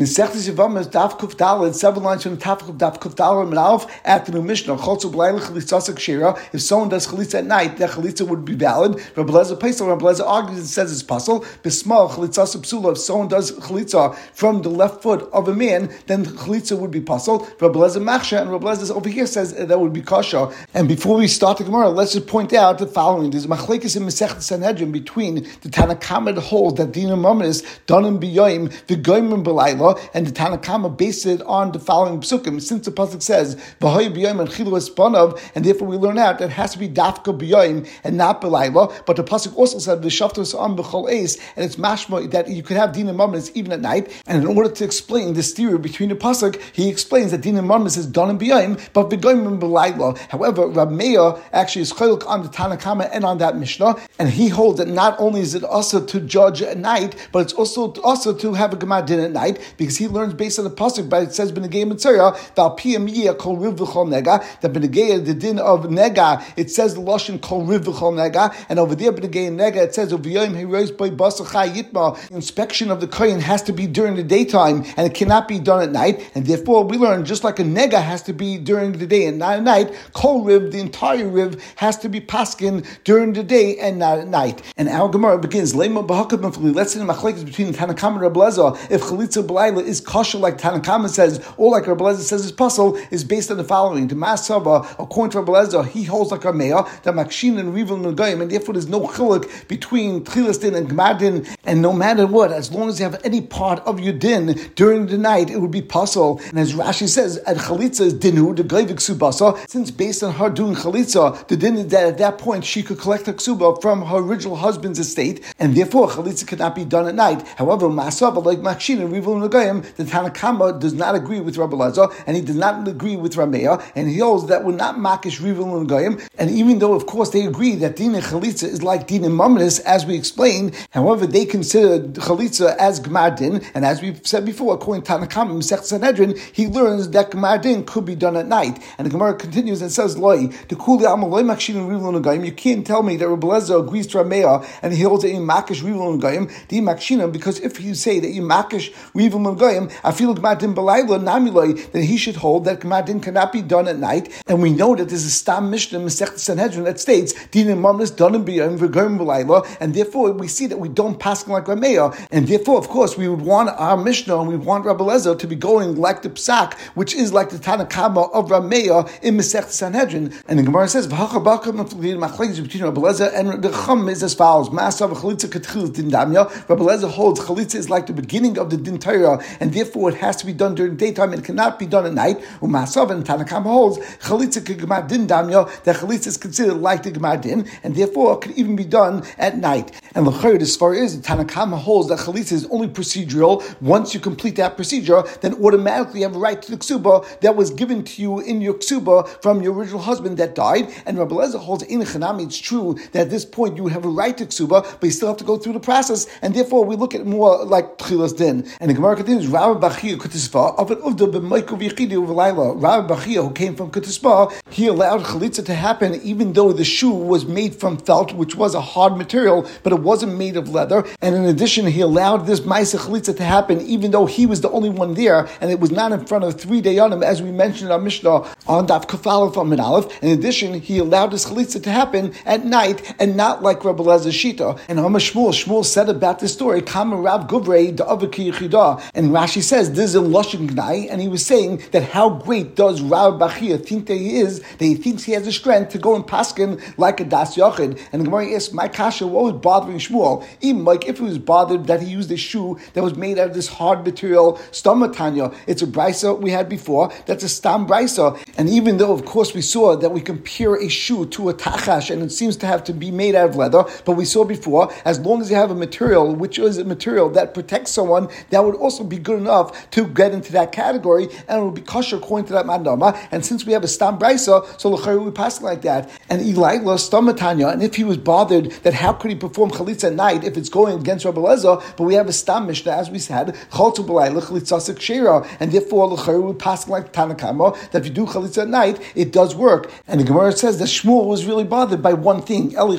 Mesechtes Yevamos Daf Kuf Daled, seven lines from the top of Daf Kuf Daled and Alf after the Mishnah. Chotzu B'layla Chalitza Kshira. If someone does Chalitza at night, that Chalitza would be valid. Rabbi Lezer Paisel, Rabbi Lezer argues and says it's possible. Bismal Chalitza Psula. If someone does Chalitza from the left foot of a man, then Chalitza would be possible. Rabbi Lezer Machsha and Rabbi Lezer over here says that would be Kasha. And before we start the Gemara, let's just point out the following: There's Machlekes in Mesechtes Sanhedrin between the Tanakhama holds that Dina Mamis done in Biyoim V'Goyim And the Tanakama based it on the following psukim. Since the pasuk says V'Hoy Biyoim and Chilu and therefore we learn out that it has to be Dafka Biyoim and not B'Layla. But the pasuk also said V'Shaftos on B'Chol Eis, and it's mashma that you could have Dina Mamis even at night. And in order to explain this theory between the pasuk, he explains that Dina Mamis is done in Biyoim, but V'Goyim and B'Layla. However, Rab Meir actually is chaylik on the Tanakama and on that Mishnah, and he holds that not only is it also to judge at night, but it's also also to have a Gemara din at night because he learns based on the pasuk, but it says Benegay Mitzrayah, Val Piyam Kol Riv V'Chol Nega, that Benegay the din of Nega, it says the Lashon Kol Riv V'Chol Nega, and over there Benegay Nega, it says Uviyim Heroes by Basachai Yitma. Inspection of the kohen has to be during the daytime, and it cannot be done at night, and therefore we learn just like a Nega has to be during the day and not at night, Kol Riv, the entire Riv, has to be paskin during the day and not at night. And our Gemara begins, Lema Bahakam Let's see the machlekes between Tanakam and Rablezer. If Chalitza B'layla is kosher like Tanakama says, or like Rablezer says is puzzle, is based on the following. The Masava, according to Rablezer, he holds like a mayor, the Makshin and Rivon Nagayim, and therefore there's no chilik between Tchilasdin and Gmadin, and no matter what, as long as you have any part of your din during the night, it would be puzzle. And as Rashi says, at Chalitza is dinu, the Gleivik Subasa, since based on her doing Chalitza, the din is that at that point she could collect her ksuba from her original husband's estate, and therefore Chalitza could not be done at night. However, Masava, like Makshin and Rivon Nagayim, the Tanakama does not agree with Rabbi Lezer, and he does not agree with Rameya, and he holds that we're not Makish Rivon Nagayim, and even though, of course, they agree that Din and Chalitza is like Din and as we explained, however, they consider Chalitza as Gmar Din, and as we've said before, according to Tanakama, Mesech Sanhedrin, he learns that Gmar Din could be done at night. And the Gemara continues and says, Loi, the Kuli Amaloi Makshin and Rivon Nagayim, you can't tell me that Rabbi Lezer agrees to Rameya, and he holds that you Makish Rivon Nagayim, Di Makshina, because if you say that you Makish Rivon Nagayim, I feel Gmar Din Balayla, Namiloi, then he should hold that Gmar Din cannot be done at night, and we know that there's a Stam Mishnah, Mesech Sanhedrin, that states, Din and Mamlis done in Biyam, V'Goyim Balayla, and therefore we see that we don't pass like Rameya, and therefore, of course, we would want our Mishnah, and we want Rabbi Lezer to be going like the Psak, which is like the Tanakama of Rameya in Mesech Sanhedrin. And the Gemara says, between Rabbi Lezer and the Chum is as follows. Masav Chalitza Ketchilas Din Damya. Rabbi Lezer holds Chalitza is like the beginning of the Din Torah, and therefore it has to be done during daytime and cannot be done at night. Umasav and Tanakam holds Chalitza Kegmar Din Damya, that Chalitza is considered like the Gemar Din, and therefore could even be done at night. And the Chayr, as far as the Tanakama holds that Chalitza is only procedural. Once you complete that procedure, then automatically you have a right to the ksuba that was given to you in your ksuba from your original husband that died. And Rabbi Lezer holds in Chanami, it's true that at this point you have a right to ksuba, but you still have to go through the process, and therefore we look at more like tchilas din. And the Gemara continues, Rabbi Bachia Kutispa, of an uvda uv'layla. Rabbi who came from Kutispa, he allowed chalitza to happen even though the shoe was made from felt, which was a hard material, but it wasn't made of leather. And in addition, he allowed this Maisa chalitza to happen even though he was the only one there, and it was not in front of three dayanim, as we mentioned in our Mishnah on Daf Kafalef on Aleph. In addition, he allowed this chalitza to happen at night and not like Rabbi Lezer Shita. And Hama Shmuel, said about this story, Kama Rav Da'avaki Yichida. And Rashi says, this is a Lashon Gnai, and he was saying that how great does Rav Bachia think that he is, that he thinks he has the strength to go and paskin like a Das Yochid. And the Gemara asks, my kasha, what was bothering Shmuel? Even like if he was bothered that he used a shoe that was made out of this hard material, stomatanya, it's a brisa we had before, that's a stam brisa. And even though, of course, we saw that we compare a shoe to a tachash, and it seems to have to be made out of leather, but we saw before, as long as you have a material which is a material that protects someone, that would also be good enough to get into that category, and it would be kosher according to that mandama. And since we have a stam brisa, so l'chayr we pass like that. And Elaila stomatanya, and if he was bothered that how could he perform chalitza at night if it's going against Rabbi Lezer, but we have a stam mishnah as we said, chaltu b'layla chalitza shira, and therefore l'chayr we pass like Tanakama that if you do chalitza at night, it does work. And the Gemara says that Shmuel was really bothered by one thing. Eli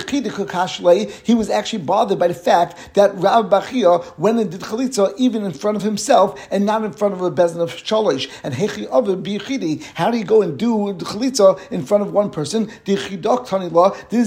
he was actually bothered by the fact that Rav Bachia went and did chalitza even in front of himself and not in front of a bezin of shalish. And hechi ovid bichidi. How do you go and do the chalitza in front of one person? This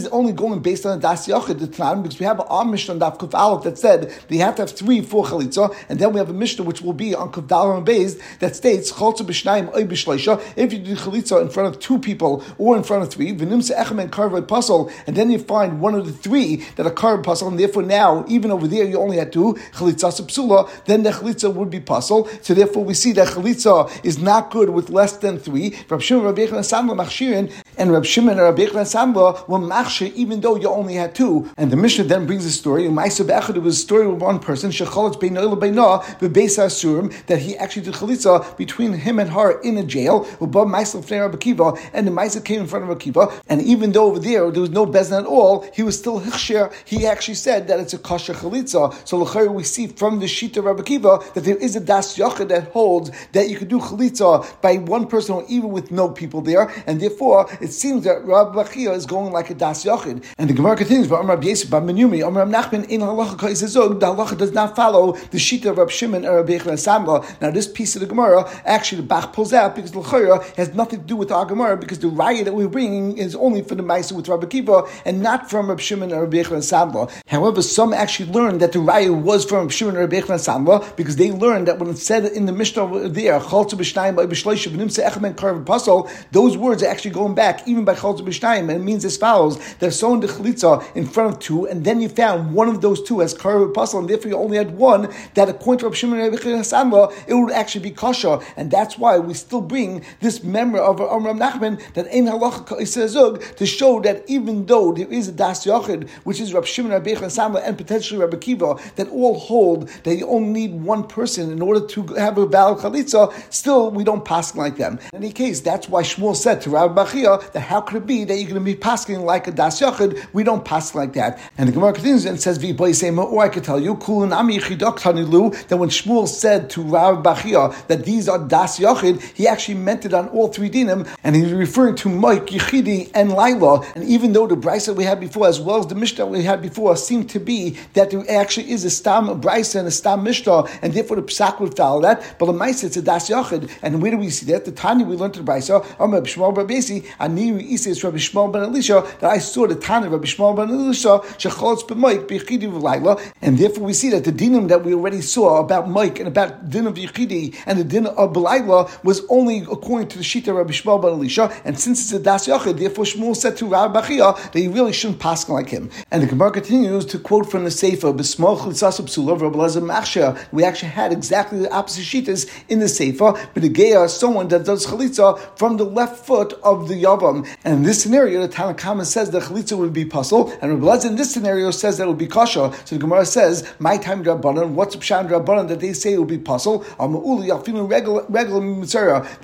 is only going based on a das yachid because we have a Mishnah on Daf Kuf Aleph that said you have to have three for chalitza, and then we have a Mishnah which will be on Kuf and Beis that states chaltza b'shnayim oy b'shleisha. If you do chalitza in front of two people or in front of three, v'nimsa echem and karvad puzzle, and then you find one of the three that are karvad puzzle, and therefore now even over there you only had two chalitza psula, then the chalitza would be puzzle. So therefore we see that chalitza is not good with less than three. Rav Shimon, Yechon, and Rav Shimon and Rav Yechon Samla were machshir even though you only had two. And the Mishnah then brings a story. Ma'aseh Be'echad, it was a story of one person shechalot beinoil beina bebeis asurim that he actually did chalitza between him and her in a jail. Above Ma'aseh Fnei Rabbi Kiva, and the Ma'aseh came in front of Rabbi Kiva, and even though over there there was no bezin at all, he was still hichsher. He actually said that it's a kosher chalitza. So l'chayr we see from the sheet of Rabbi Kiva that there is a das yachid that holds that you could do chalitza by one person or even with no people there, and therefore it seems that Rabbi Bachia is going like a das yachid. And the Gemara continues, but Rabbi Yisrael, but Menyumi, Rabbi Nachman in halacha is the halacha does not follow the sheet of Rabbi Shimon or Rabbi Yechon Samla. Now this piece of the Gemara actually the Bach pulls out because the l'chayra has nothing to do with our Gemara because the raya that we're bringing is only for the Maisa with Rabbi Kiva and not from Rabbi Shimon or Rabbi Yechon Samla. However, some actually learned that the raya was from Rabbi Shimon or Rabbi Yechon Samla because they learned that when it said in the Mishnah there, those words are actually going back even by Chaltu b'shnayim, and it means as follows: they're sown the chalitza in front of two, and then you found one of those two as karv pasol, and therefore you only had one that according to Rabbi Shimon Yechon it would actually be kosher, and that's why we still bring this memory of Amram Nachman that in halacha isazug to show that even though there is a das yochid, which is Rabbi Shimon, Rabbi Samla, and potentially Rabbi Kiva, that all hold that you only need one person in order to have a valid chalitza. Still, we don't pass like them. In any case, that's why Shmuel said to Rabbi Bachia that how could it be that you're going to be passing like a das yochid? We don't pass like that. And the Gemara continues and says, or oh, I could tell you, that when Shmuel said to Rabbi Bachia that these are das yochid, he actually meant it on all three dinim, and he's referring to Mike, Yechidi, and Laila. And even though the brisa we had before, as well as the Mishnah we had before, seemed to be that there actually is a stam brisa and a stam Mishnah, and therefore the psak would follow that. But the Maisa it's a das yochid, and where do we see that? The Tanya we learned to the brisa, Rabbi Shmuel Bar Ani Isa Rabbi Shmuel Ben Elisha, that I saw the Tanya Rabbi Shmuel Ben Elisha shecholz b'Mike b'Yechidi v'Laila, and therefore we see that the dinim that we already saw about Mike and about din of Yechidi and the din of Belaila was only according to the Shita Rabbi Shmuel ben Elisha, and since it's a Das Yachid, therefore Shmuel said to Rabbi Bachia that he really shouldn't pass like him. And the Gemara continues to quote from the Sefer, B'smoch Litzasab Sulav Rabbi Machsha. We actually had exactly the opposite Shitas in the Sefer, but the someone that does Chalitza from the left foot of the Yavam. And in this scenario, the Tanakama says that Chalitza would be puzzle, and Rabbi in this scenario says that it would be Kasha. So the Gemara says, My time Rabbanan, what's Pshan Rabbanan that they say it will be puzzle?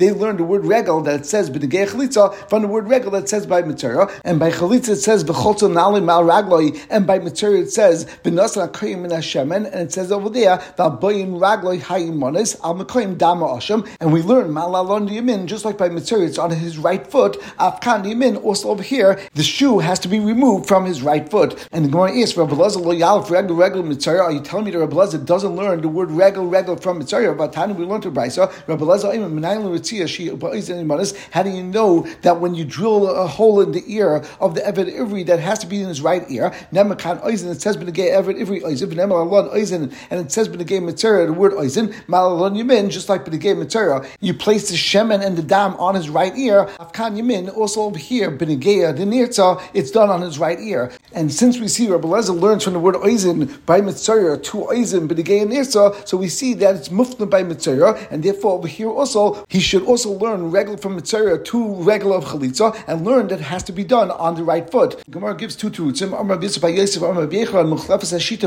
They learned the word regel that says b'negei chalitza from the word regel that says by mitzvah, and by chalitza it says b'cholza nali mal ragloi, and by mitzvah it says b'nasa akoyim min hashemen, and it says over there v'aboyin ragloi hayim monis al mekoyim dama asham, and we learn malalon yamin just like by mitzvah it's on his right foot. Afkan yamin also over here the shoe has to be removed from his right foot, and the Gemara asks Rabbi Lazar lo yalef regel regel mitzvah. Are you telling me that Rabbi Lazar doesn't learn the word regel regel from mitzvah? But Tani we learned to Brisa. Rabbi Lazar how do you know that when you drill a hole in the ear of the Eved Ivri that has to be in his right ear? Nemakan Oizen, it says Benegay Eved Ivri Oizen, Nemalon Oizen, and it says Benegay Mitzera, the word Oizen, Malalon Yamin, just like Benegay Mitzera. You place the Shemen and the Dam on his right ear. Afkan Yamin, also over here, Benegay the Nirza, it's done on his right ear. And since we see Rabbi Lezer learns from the word Oizen by Mitzera to Oizen, Benegay and Nirza, so we see that it's Mufna by Mitzera, and therefore over here also, he should also learn regular from Mitzera to regular of Chalitza and learn that it has to be done on the right foot. Gemara gives two terutzim.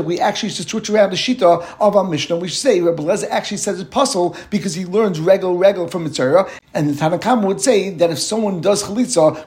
We actually used to switch around the Shita of our Mishnah. We say Rabbi Lezer actually says it's puzzle because he learns regular regular from Mitzera And the Tanakam would say that if someone does chalitza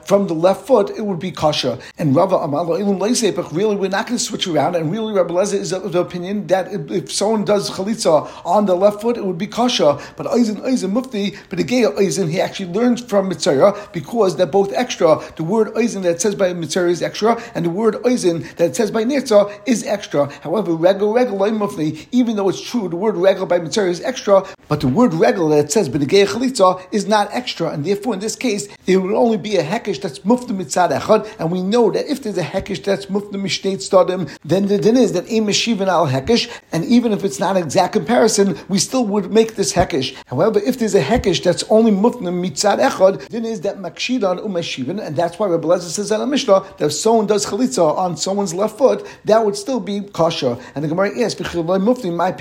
from the left foot, it would be kasha. And Rava Amalo Ilum Leisepach, really, we're not going to switch around. And really, Rabbi Lezer is of the opinion that if, someone does chalitza on the left foot, it would be kasha. But Eisen, Eisen Mufti, but again, Eisen, he actually learns from Mitzayah because they're both extra. The word Eisen that says by Mitzayah is extra, and the word Eisen that says by Nitza is extra. However, regel, regel, Mufti, even though it's true, the word regel by Mitzayah is extra, but the word regel that says B'negei Chalitza is not extra, and therefore in this case, it would only be a hekesh that's mufta mitzad echad, and we know that if there's a hekesh that's mufta mishneit stadim, then the din is that a meshivan al hekesh, and even if it's not an exact comparison, we still would make this hekesh. However, if there's a hekesh that's only mufta mitzad echad, then is that makshidan umeshivan, and that's why Rabbi Lezer says in a Mishnah that if someone does chalitza on someone's left foot, that would still be kosher. And the Gemara asks, mufti my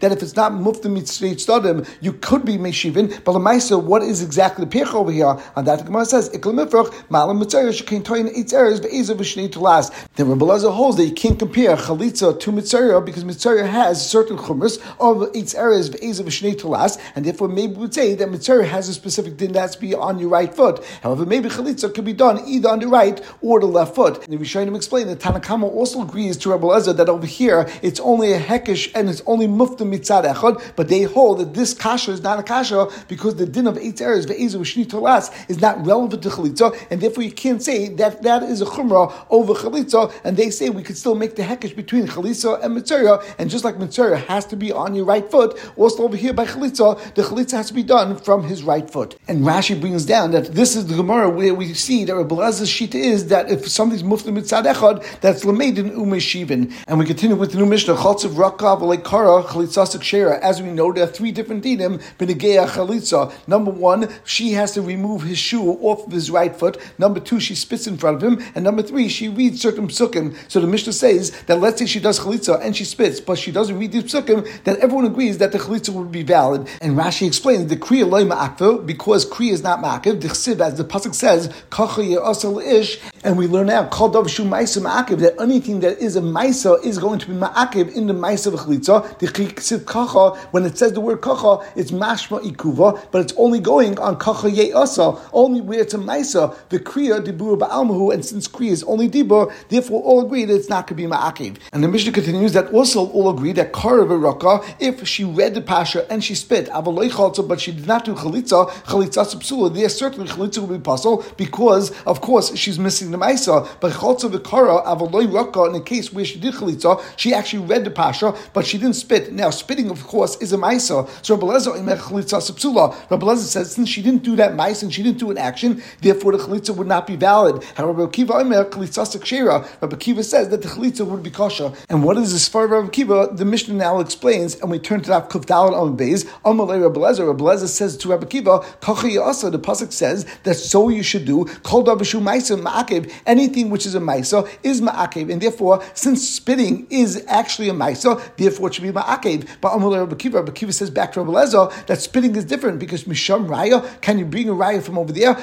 that if it's not mufta mitzvah stadim, you could be meshivin. But the Maisa, what is exactly the pech over here? On that Gemara says, iklamifrach malam mitzvah shekin toyin eitz eres be'ezav v'shnei to last. Then Rabbi Lezer holds that you can't compare chalitza to mitzvah because mitzvah has certain chumras of eitz eres be'ezav v'shnei to last, and therefore maybe we would say that mitzvah has a specific din that's be on your right foot. However, maybe chalitza could be done either on the right or the left foot. And we the Rishonim explain that Tanakama also agrees to Rabbi Lezer that over here it's only a hekesh and it's only mufta mitzad echad, but they hold that this kasha is not a kasha because the din of eight errors to v'shni is not relevant to chalitza, and therefore you can't say that that is a chumrah over chalitza, and they say we could still make the hekesh between chalitza and mitzvah, and just like mitzvah has to be on your right foot, also over here by chalitza, the chalitza has to be done from his right foot. And Rashi brings down that this is the Gemara where we see that Rabbi Lezer's shita is that if something's muflim mitzad echad, that's lamedin umeshivin. And we continue with the new Mishnah, chaltzav rakav kara chalitzasik shera. As we know, there are three different dinim b'negeya chalitza. Number one, she has to remove his shoe off of his right foot. Number two, she spits in front of him. And number three, she reads certain psukim. So the Mishnah says that let's say she does chalitza and she spits, but she doesn't read the psukim, then everyone agrees that the chalitza would be valid. And Rashi explains the kriya loy ma'akva, because kriya is not ma'akiv, the chsiv, as the pasuk says, kacha asal ish, and we learn now, kol dav shu ma'isa ma'akiv, that anything that is a ma'isa is going to be ma'akiv in the ma'isa of chalitza. The chsiv kacha, when it says the word kacha, it's mashma ikuva, but it's only going on kacha only where it's a maisa, the kriya dibur ba'almahu, and since kriya is only dibur, therefore all agree that it's not going to be ma'akiv. And the Mishnah continues that also all agree that karav raka, if she read the pasha and she spit, avaloi but she did not do chalitza, chalitza subsula, there certainly chalitza will be possible because, of course, she's missing the maisa. But chalza v'kara avaloi raka, in the case where she did chalitza, she actually read the pasha, but she didn't spit. Now, spitting, of course, is a maisa. So Rabbi Lezer, Rabbi Lezer says since she didn't do that mice and she didn't do an action, therefore the chalitza would not be valid. However, Rabbi Kiva says that the chalitza would be kosher. And what is this for Rabbi Kiva? The Mishnah now explains, and we turn to that Kuf Dalad on Beis. Amalei Rabbi Lezer. Rabbi Lezer says to Rabbi Kiva, Kacha Yasa. The pasuk says that so you should do. Kol Davashu Maisa Ma'akev. Anything which is a Maisa is Ma'akev, and therefore, since spitting is actually a Maisa, therefore it should be Ma'akev. But Amalei Rabbi Kiva. Rabbi Kiva says back to Rabbi Lezer that spitting is different because Misham Raya, can you bring a Raya from over there?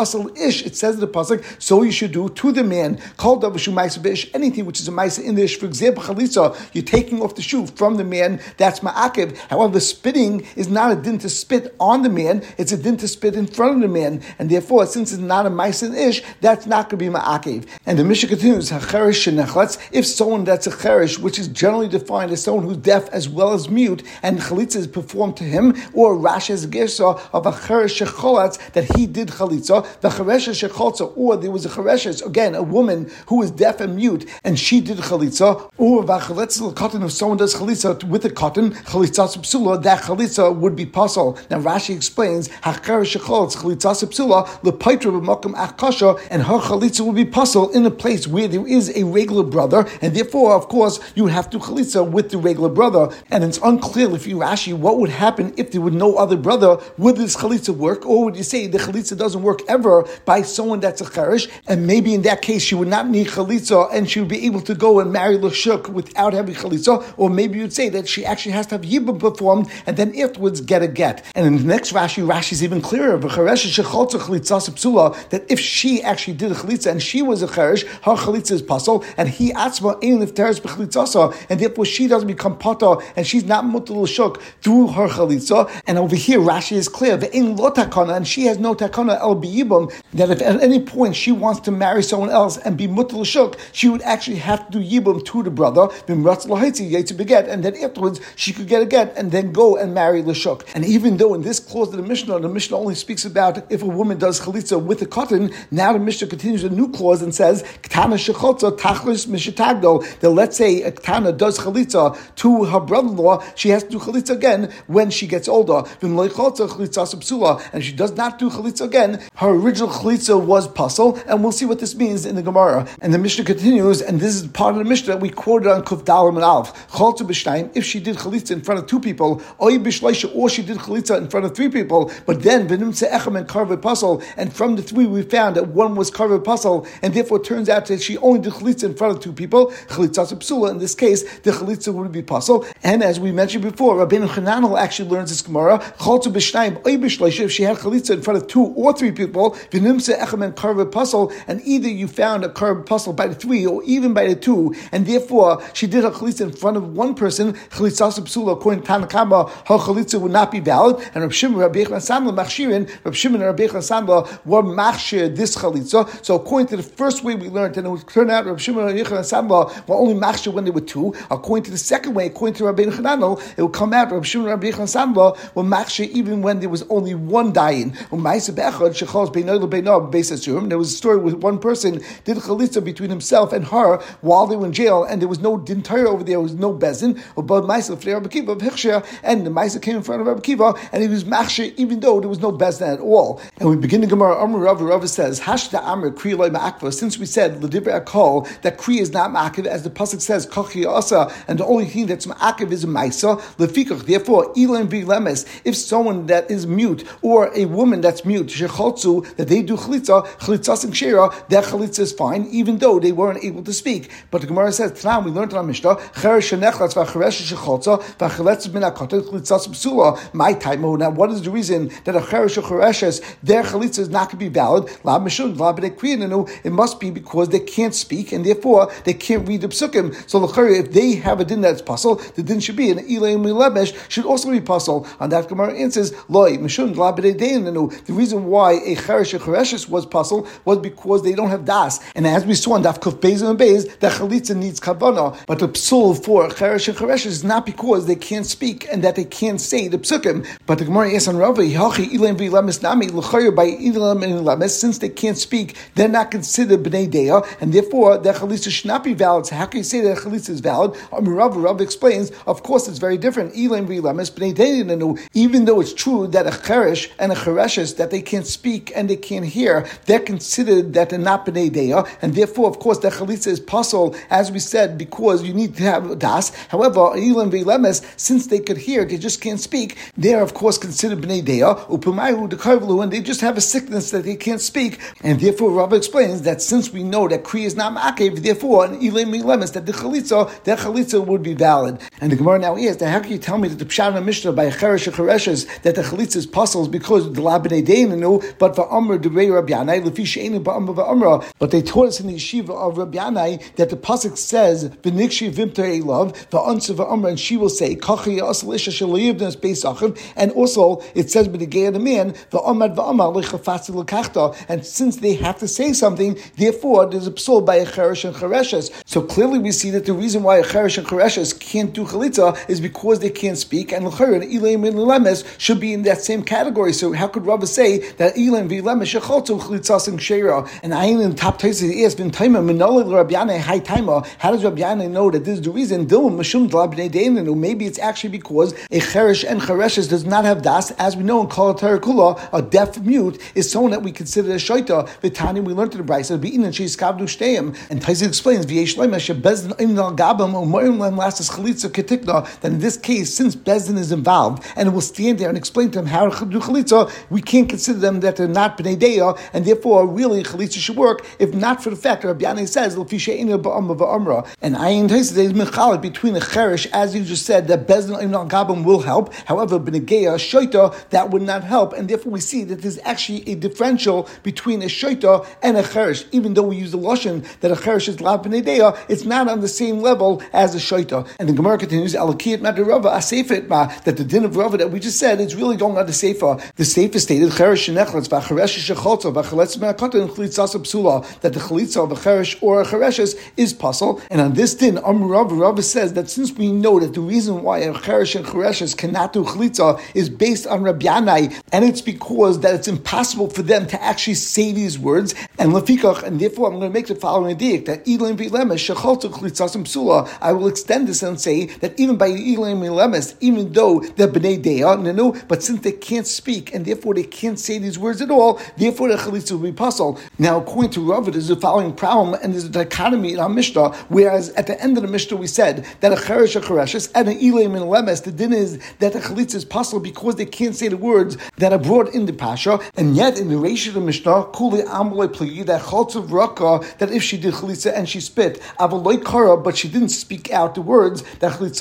Asal Ish, it says in the Pasuk, so you should do to the man, called anything which is a Maisa in the Ish. For example, Chalisa, you're taking off the shoe from the man, that's Ma'akib. However, spitting is not a din to spit on the man, it's a din to spit in front of the man. And therefore, since it's not a Maisa Ish, that's not going to be Ma'akib. And the Mishnah continues, if someone that's a Cherish, which is generally defined as someone who's deaf as well as mute, and Chalitza is performed to him, or Rasha's Gersa of a Cheresh Shecholatz that he did Chalitza, the Cheresh Shecholza, or there was a Cheresh, again, a woman who was deaf and mute, and she did Chalitza, or Vachaletz cotton, if someone does Chalitza with a cotton, Chalitza Psula, that Chalitza would be puzzle. Now Rashi explains, Hacheresh Shecholatz, Chalitza Psula, Lepaitra Achkasha, and her Chalitza would be puzzle in a place where there is a regular brother, and therefore, of course, you would have to Chalitza with the regular brother, and it's unclear if you Rashi what would happen if there were no other brother. Would this chalitza work, or would you say the chalitza doesn't work ever by someone that's a cherish, and maybe in that case she would not need chalitza and she would be able to go and marry lashuk without having chalitza, or maybe you'd say that she actually has to have yibum performed and then afterwards get a get. And in the next Rashi, Rashi is even clearer. That if she actually did a chalitza and she was a cherish, her chalitza is puzzle, and he atzma in if teres and therefore she doesn't become pata and she's not mutal shuk through her chalitza. And over here, Rashi is clear, the in lo takana, and she has no takana el biyibum, that if at any point she wants to marry someone else and be mutal shuk, she would actually have to do yibum to the brother, beget, and then afterwards she could get a get and then go and marry Lashuk. And even though in this clause of the Mishnah, the Mishnah only speaks about if a woman does chalitza with a cotton, now the Mishnah continues a new clause and says, Ktana tachlis mishatagdol, that let's say a Ktana does chalitza to her brother-in-law, she has to do chalitza again when she gets older. And she does not do chalitza again, her original chalitza was puzzle, and we'll see what this means in the Gemara. And the Mishnah continues, and this is part of the Mishnah that we quoted on Kuf Dalam and Alf. If she did chalitza in front of two people, or she did chalitza in front of three people, but then v'nimtze echem and karve puzzle, and from the three we found that one was karve puzzle, and therefore it turns out that she only did chalitza in front of two people. Chalitza psula. In this case, the chalitza would be puzzle. And as we mentioned before, Rabbeinu Chananel actually learns this Gemara. If she had chalitza in front of two or three people, v'nimtze echem and karve puzzle, and either you found a karve puzzle by the three or even by the two, and therefore she did her chalitza in front of one person, chalitza psula, according to Tanakama, her chalitza would not be valid. And Rav Shimon, Rabbi Yechon Sandla, Machshirin, Rav Shimon and Rabbi Yechon Sandla were machshir this chalitza. So according to the first way we learned, and it would turn out Rav Shimon and Rabbi Sandla were only machshir when they were two. According to the second way, according to Rabbi Chananel, it would come out Rav Shimon and Rabbi Sandla were machshir even when there was only one dying. There was a story with one person did chalitza between himself and her while they were in jail, and there was no dinner over there, there was no bezin, but Maisa Rabbi Kiva and the Maisa came in front of Rabbi Kiva, and he was machshir even though there was no bezin at all. And we begin the Gemara, Amr Rav Rav says, Hashda Amr Kri Loi Ma'akva, since we said, Ladibra Akol, that Kri is not Ma'akiv, as the Pasuk says, Kochi Asa, and the only thing that's Ma'akiv is Maisa, Lefikach, therefore, Elam Lemes, if someone that is mute, or a woman that's mute, Shechotzu, that they do Chalitza, Chalitzas and Shera, that Chalitza is fine, even though they weren't able to speak. But the Gemara says, Tanam, we learned in our Mishnah, my time. Oh, now, what is the reason that a cheresh or chereshes their chalitza is not going to be valid? la mishun, la It must be because they can't speak and therefore they can't read the psukim. So if they have a din that's puzzle, the din should be an ilay milemesh should also be puzzle. On that Gemara answers loy mishun The reason why a cheresh or chereshes was puzzle was because they don't have das. And as we saw on Daf Kuf Beis and the chalitza needs kavana, but the psul for cheresh and chereshes is not because they can't speak and that they can't say the psukim. But the Gemara asks on Rava, Nami, by elam and since they can't speak, they're not considered Bnei Dea, and therefore their Chalisa should not be valid. So how can you say that Chalisa is valid? Um, Rava, Rava explains, of course it's very different. Elam Vilamis, Bnei Dea, even though it's true that a Cheresh and a That they can't speak and they can't hear, they're considered that they're not Bnei Dea, and therefore, of course, the Chalisa is possible, as we said, because you need to have Das. However, Elam Vilemes, since they could hear, they just can't speak, they're of course considered Bnei Dea, Upumayu Dekarvlu, and they just have a sickness that they can't speak. And therefore, Rabbi explains that since we know that Kri is not Ma'akev, therefore, an Elam Vilemes, that the Chalitza, that Chalitza would be valid. And the Gemara now is that how can you tell me that the Pshat Mishnah by Cheresh Chereshes that the Chalitza is puzzles because the but. But they taught us in the yeshiva of Rabbi Yanai that the pasuk says V'nikshi Vimta Elav V'ansa V'amr, and she will say Kachi Asal Isha Shalayivnas Beisachim, and also it says B'negei the man V'amad V'amar Lechafatzi Lekachta, and since they have to say something, therefore there's a psul by a cheresh and chereshes. So clearly we see that the reason why a cheresh and chereshes can't do chalitza is because they can't speak, and l'chayr and ilayim and should be in that same category. So how could Rabbi say that ilayim v'lemes shechaltu chalitzas and shera? And I in top Taisi asked, "Bin taima minolid Rabbi high taima." How does Rabbi know that this is the reason? Mashum Maybe it's actually because a cheresh and chereshes does not have das, as we know in Kol Kula, a deaf mute is someone that we consider a shaita. Vitani, we learned in the Brisa, be and she's kavdu shteim. And Taisi explains, v'yesh loim asher bezdin im al gabam u'moim lem lasas chalitza ketikna. That in this case, since bezdin is involved, and it will stand there and explain to him how to do chalitza, we can't consider them that they're not bnei deya, and therefore really chalitza should work. If not for the fact that Rabbi says l'fisha ina ba'amra va'amra, and ayin Taisi is mechalek between the cherish, as you just said, that bezdin im al gabam will help. However, bnei shoita that would not help, and therefore we see that there's actually a differential between a shoita and a cherish. Even though we use the lashon that a cherish is la bnei deya, it's not on the same level as a shoita. And the Gemara continues, Alakiyat Madarava Asefet Ma, that the din of Rava that that we just said it's really going on the Sefer. The Sefer stated Cheresh Shenechlitz Vacheresh Shecholza Vacheletz Me'akotin Chlitzas Psula that the Chalitza of a Cheresh or a Chereshes is puzzle. And on this din, Amrav Rav says that since we know that the reason why a Cheresh and Chereshes cannot do Chalitza is based on Rabbi Yanai, and it's because that it's impossible for them to actually say these words. And Lefikach, and therefore I'm going to make the following edict that Elim Vilemes Shecholza Chlitzas Psula. I will extend this and say that even by Elim Vilemes, even though they're Bnei Deah, no, but since they can't speak and therefore they can't say these words at all, therefore the chalitza will be puzzle. Now, according to Rav, there's a following problem, and there's a dichotomy in our Mishnah, whereas at the end of the Mishnah we said that a cheresh, a chereshes, and an ilim and lemes, the din is that the chalitza is puzzle because they can't say the words that are brought in the pasha, and yet in the ratio of the Mishnah, kuli amalei pligi, that chaltzav raka, that if she did chalitza and she spit, avaloi kara, but she didn't speak out the words, that chalitza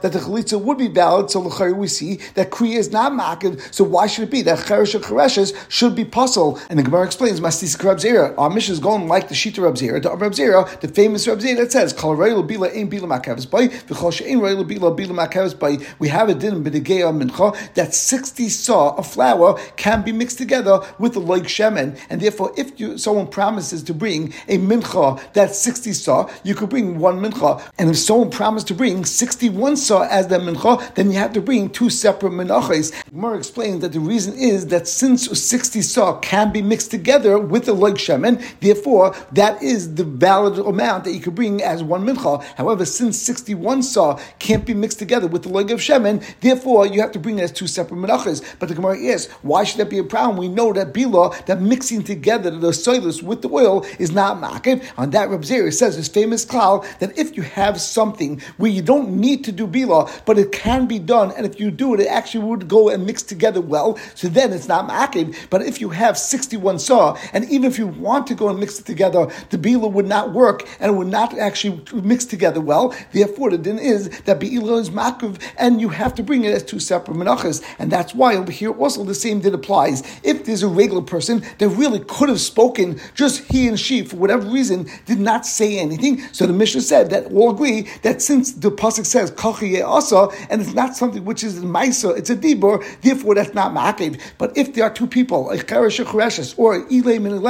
that the chalitza would be valid, so we see that kriya is not makid, so why should it be that cheresh or chereshes should be puzzle? And the Gemara explains, Mastis Rab Zera. Our mission is going like the Shita Rab Zera, the Rab Zera, the famous Rab Zera that says, Kol Rayl Bila Ein Bila Makavis Bay, V'chol She'ein Rayl Bila Bila Makavis Bay. We have a din b'degei mincha that 60 saw of flour can be mixed together with the loik shemen. And therefore, if you, someone promises to bring a mincha that 60 saw, you could bring one mincha. And if someone promised to bring 61 saw as the mincha, then you have to bring two separate minachas. Gemara explains that the reason is that since 60 saw can be mixed together with the loik shemen, therefore that is the valid amount that you could bring as one mincha. However, since 61 saw can't be mixed together with the loik of shemen, therefore you have to bring it as two separate minachas. But the Gemara asks, why should that be a problem? We know that bila, that mixing together the soilus with the oil is not makif. On that, Reb Zeri says his famous klal that if you have something where you don't need to do bila, but it can be done, and if you do it, it actually would go and mix together well, so then it's not makif. But if you have 61 saw, and even if you want to go and mix it together, the bila would not work and it would not actually mix together well. Therefore, the din is that bila is makif, and you have to bring it as two separate menachas. And that's why over here also the same din applies. If there's a regular person that really could have spoken, just he and she, for whatever reason, did not say anything. So the Mishnah said that all agree that since the pasuk says asa, and it's not something which is in maisa, it's a dibur, therefore that's not ma'akev. But if there are two people, a cheresh or ilay min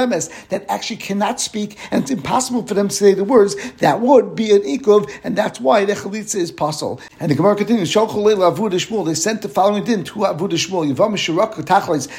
that actually cannot speak, and it's impossible for them to say the words, that would be an ikov, and that's why the chalitza is possible. And the Gemara continues, they sent the following din to Avu Shmuel, Yavam Shirak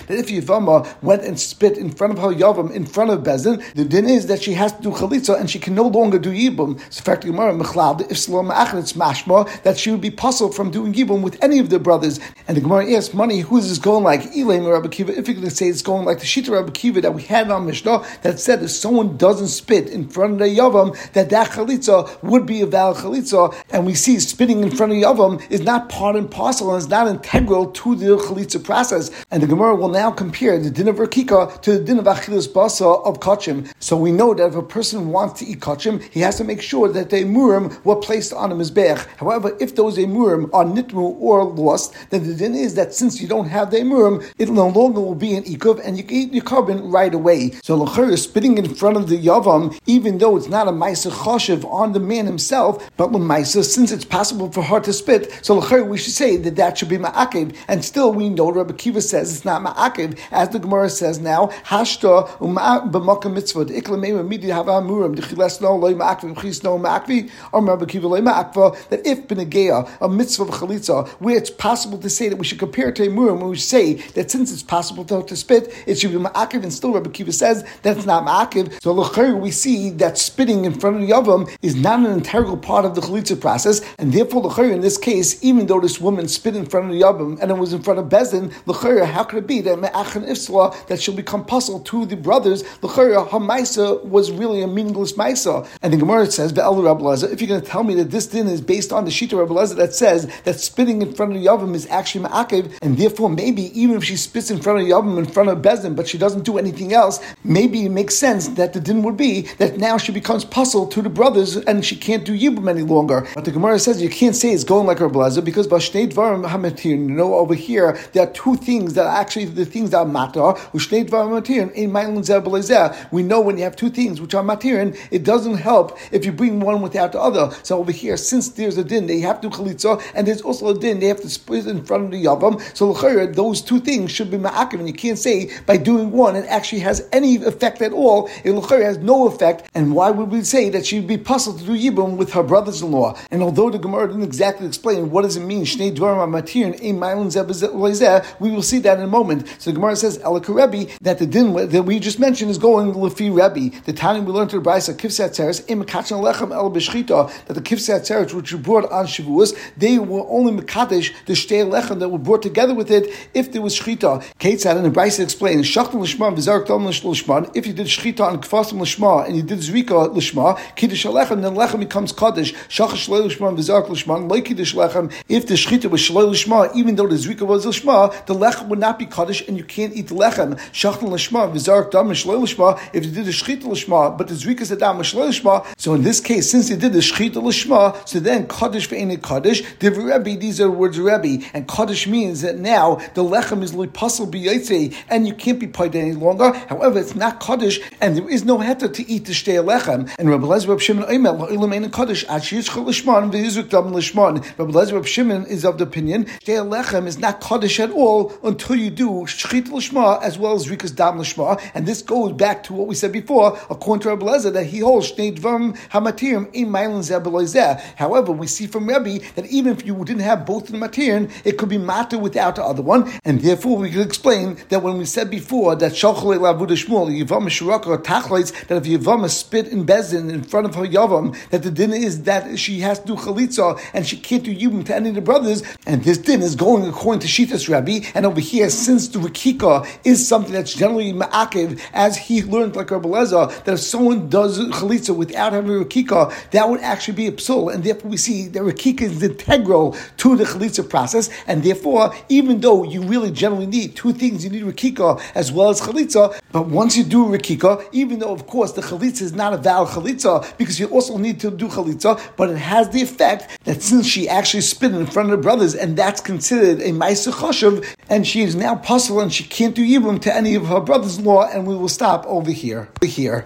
that if Yavama went and spit in front of her Yavam, in front of Bezin, the din is that she has to do chalitza and she can no longer do yibum. So, fact, Gemara Mechlad, if Salom it's mashma, that she would be puzzled from doing yibum with any of the brothers. And the Gemara asks, money, who is this going like? Elaim or Rabbi Kiva? If going to say it's going like the Shita Rabbi Kiva that we had on Mishnah, that said if someone doesn't spit in front of the Yavam, that that chalitza would be a valid chalitza. And we see spitting in front of the Yavam is not part and parcel and is not integral to the chalitza process. And the Gemara will now compare the din of Rakika to the din of Achilas Basa of Kachim. So we know that if a person wants to eat Kachim, he has to make sure that the Emurim were placed on a Mizbech. However, if those Emurim are Nitmu or lost, then the din is that since you don't have the Emurim, it no longer will be an Ikuv and you can eat your carbon right away. So Lachir is spitting in front of the Yavam, even though it's not a Maisa Choshev on the man himself, but when Maisa, since it's possible for her to spit, so Lachir, we should say that that should be Ma'akiv. And still, we know Rabbi Kiva says it's not Ma'akiv, as the Gemara says now, Hashta b'makam mitzvah, that if b'negeya, a mitzvah of chalitza, where it's possible to say that we should compare to a murim, we say that since it's possible to, to spit, it should be Ma'akiv, and still Rabbi Kiva says that's not Ma'akiv. So L'chayr, we see that spitting in front of the Yavam is not an integral part of the chalitza process, and therefore L'chayr, in this case, even though this woman spit in front of the Yavam and it was in front of Bezdin, L'chayr, how could it be that Me'achan Ifsla, that she'll become puzzle to the brothers, L'chayr, her Maisa was really a meaningless Maisa. And the Gemara says, Be'el Rabbi if you're going to tell me that this din is based on the Shita Rabbi that says that spitting in front of the Yavam is actually Ma'akiv, and therefore maybe even if she spits in front of Yavam, in front of Bezdin, but she doesn't do anything else, maybe it makes sense that the din would be that now she becomes puzzled to the brothers and she can't do Yibum any longer. But the Gemara says you can't say it's going like Rabbi Lezer because Bashnei Dvarim Hamatir, you know, over here, there are two things that are actually the things that are matar, Dvarim Hamatir, in We know when you have two things which are matirin, it doesn't help if you bring one without the other. So over here, since there's a din, they have to chalitza, and there's also a din, they have to split in front of the Yavam. So those two things should be ma'akiv, and you can't say by doing one it actually has any effect at all. It has no effect. And why would we say that she'd be puzzled to do Yibum with her brothers-in-law? And although the Gemara didn't exactly explain what does it mean, we will see that in a moment. So the Gemara says, Elakarebi, that the din that we just mentioned is going Lefi Rebbe. The time we learned to the Brisa, Kivsat Teres, Im Lechem El that the Kivsat Teres, which were brought on Shavuos, they were only Mekadesh, the Shtei Lechem that were brought together with it if there was Shchita. Kate said, and the Brisa explains, Shachtan Lishma, Vizark Tom Lishma, if you did Shchita on Kfasim Lishma, and you did Zrika Lishma, Kiddush Lechem, then Lechem becomes Kaddish, Shachas Shalei Lishma, Vizark Lishma, like Kiddush Lechem, if the Shchita was Shalei Lishma, even though the Zrika was Lishma, the Lechem would not be Kaddish, and you can't eat the Lechem. Shachtan Lishma, Vizark Dam Shalei Lishma, if you did the Shchita Lishma, but the Zrika said Dam Shalei Lishma, so in this case, since you did the Shchita Lishma, so then Kaddish for any Kaddish, Div Rebbe, these are the words Rebbe, and Kaddish means that now the Lechem is Lipassel B'Yaitze, and you can't be paid any longer. However, it's not Kaddish, and there is no heter to eat the Shtei Lechem. And Rabbi Lezer Reb Shimon Oimel, La'ilam Ein Kaddish, Achiyish Chol Lishman, V'Yizuk Dam Lishman. Rabbi Lezer Reb Shimon is of the opinion, Shtei Lechem is not Kaddish at all until you do Shchit Lishma as well as Rikas Dam Lishma, and this goes back to what we said before, according to Rabbi Lezer, that he holds Shnei Dvam Hamatirim in Mailan Zebelizeh. However, we see from Rabbi that even if you didn't have both in the Matirin, it could be matter without the other one, and therefore we could explain that when we said before that Shochle Lavuda Shmuel, Yavam Shuraka or Tachlites, that if Yavam spit in Bezin in front of her Yavam, that the din is that she has to do Chalitza and she can't do Yibum to any of the brothers, and this din is going according to Shitas Rabbi, and over here, since the Rikika is something that's generally Ma'akiv, as he learned like Rabbi Lezer, that if someone does Chalitza without having Rikika, that would actually be a psul, and therefore we see that Rikika is integral to the Chalitza process, and therefore, even though you really generally need two things, you need Rikika as well as Chalitza, but once you do Rikika, even though of course the Chalitza is not a valid Chalitza, because you also need to do Chalitza, but it has the effect that since she actually spit in front of her brothers, and that's considered a Maisa and she is now possible and she can't do Yibum to any of her brothers-in-law, and we will stop over here. Over here.